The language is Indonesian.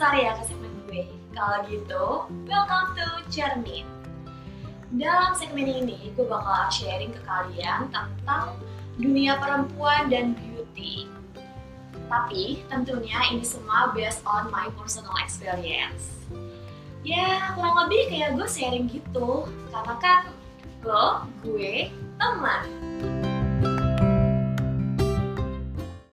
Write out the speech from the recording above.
penasaran ya ke segmen gue? Kalau gitu, welcome to Cermin. Dalam segmen ini, gue bakal sharing ke kalian tentang dunia perempuan dan beauty. Tapi tentunya ini semua based on my personal experience. Ya, kurang lebih kayak gue sharing gitu, karena kan lo, gue, teman.